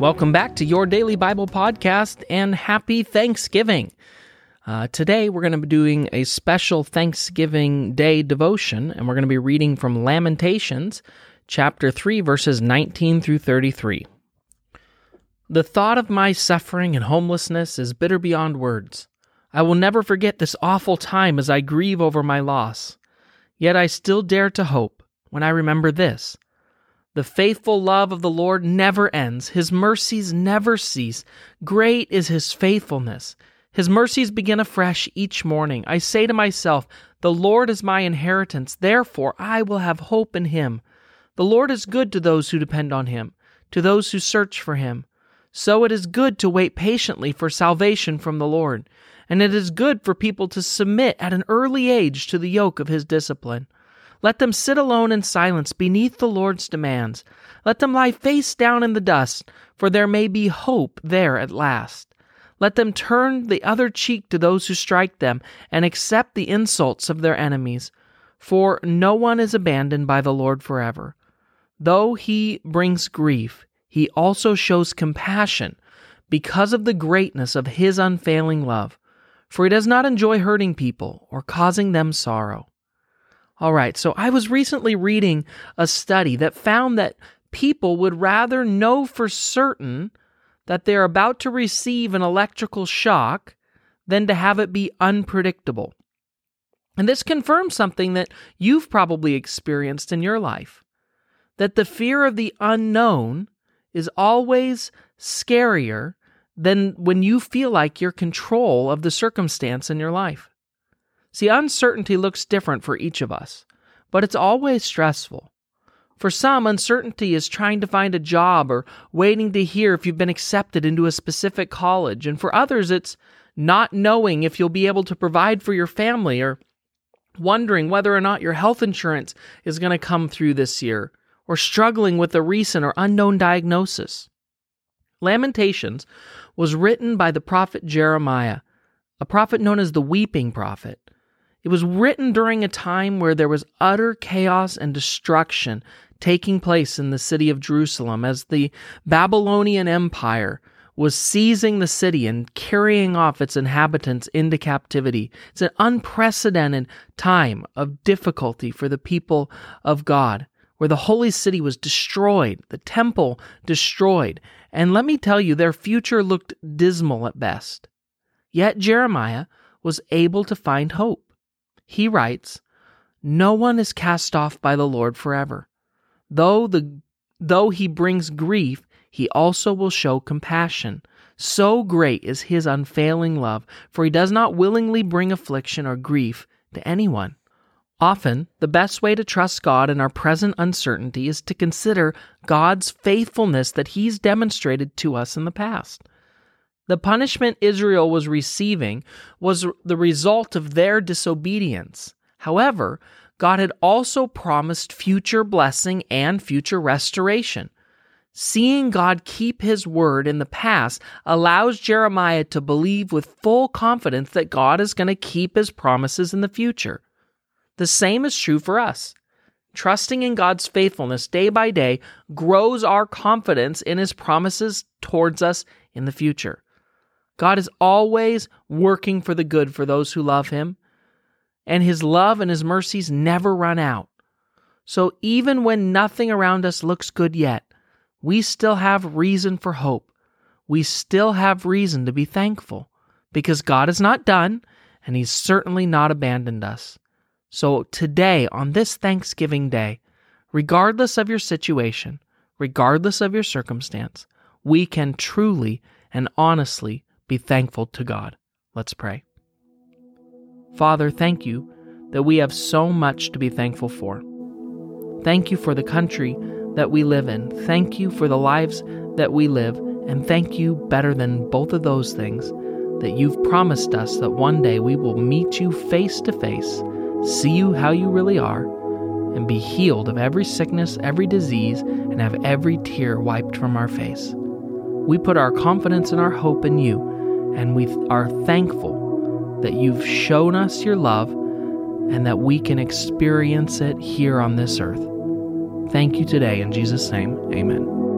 Welcome back to your daily Bible podcast and happy Thanksgiving. Uh, today, we're going to be doing a special Thanksgiving Day devotion, and we're going to be reading from Lamentations, chapter 3, verses 19 through 33. The thought of my suffering and homelessness is bitter beyond words. I will never forget this awful time as I grieve over my loss. Yet I still dare to hope when I remember this the faithful love of the Lord never ends. His mercies never cease. Great is his faithfulness. His mercies begin afresh each morning. I say to myself, The Lord is my inheritance. Therefore, I will have hope in him. The Lord is good to those who depend on him, to those who search for him. So it is good to wait patiently for salvation from the Lord, and it is good for people to submit at an early age to the yoke of his discipline. Let them sit alone in silence beneath the Lord's demands. Let them lie face down in the dust, for there may be hope there at last. Let them turn the other cheek to those who strike them, and accept the insults of their enemies. For no one is abandoned by the Lord forever. Though he brings grief, he also shows compassion because of the greatness of his unfailing love. For he does not enjoy hurting people or causing them sorrow. All right, so I was recently reading a study that found that people would rather know for certain that they're about to receive an electrical shock than to have it be unpredictable. And this confirms something that you've probably experienced in your life that the fear of the unknown is always scarier than when you feel like you're control of the circumstance in your life. See, uncertainty looks different for each of us, but it's always stressful. For some, uncertainty is trying to find a job or waiting to hear if you've been accepted into a specific college. And for others, it's not knowing if you'll be able to provide for your family or wondering whether or not your health insurance is going to come through this year or struggling with a recent or unknown diagnosis. Lamentations was written by the prophet Jeremiah, a prophet known as the weeping prophet. It was written during a time where there was utter chaos and destruction taking place in the city of Jerusalem as the Babylonian Empire was seizing the city and carrying off its inhabitants into captivity. It's an unprecedented time of difficulty for the people of God, where the holy city was destroyed, the temple destroyed, and let me tell you, their future looked dismal at best. Yet Jeremiah was able to find hope he writes, No one is cast off by the Lord forever. Though the though he brings grief, he also will show compassion. So great is his unfailing love, for he does not willingly bring affliction or grief to anyone. Often, the best way to trust God in our present uncertainty is to consider God's faithfulness that he's demonstrated to us in the past. The punishment Israel was receiving was the result of their disobedience. However, God had also promised future blessing and future restoration. Seeing God keep his word in the past allows Jeremiah to believe with full confidence that God is going to keep his promises in the future. The same is true for us. Trusting in God's faithfulness day by day grows our confidence in his promises towards us in the future. God is always working for the good for those who love Him, and His love and His mercies never run out. So even when nothing around us looks good yet, we still have reason for hope. We still have reason to be thankful because God is not done and He's certainly not abandoned us. So today, on this Thanksgiving Day, regardless of your situation, regardless of your circumstance, we can truly and honestly be thankful to God. Let's pray. Father, thank you that we have so much to be thankful for. Thank you for the country that we live in. Thank you for the lives that we live. And thank you, better than both of those things, that you've promised us that one day we will meet you face to face, see you how you really are, and be healed of every sickness, every disease, and have every tear wiped from our face. We put our confidence and our hope in you and we are thankful that you've shown us your love and that we can experience it here on this earth. Thank you today. In Jesus' name, amen.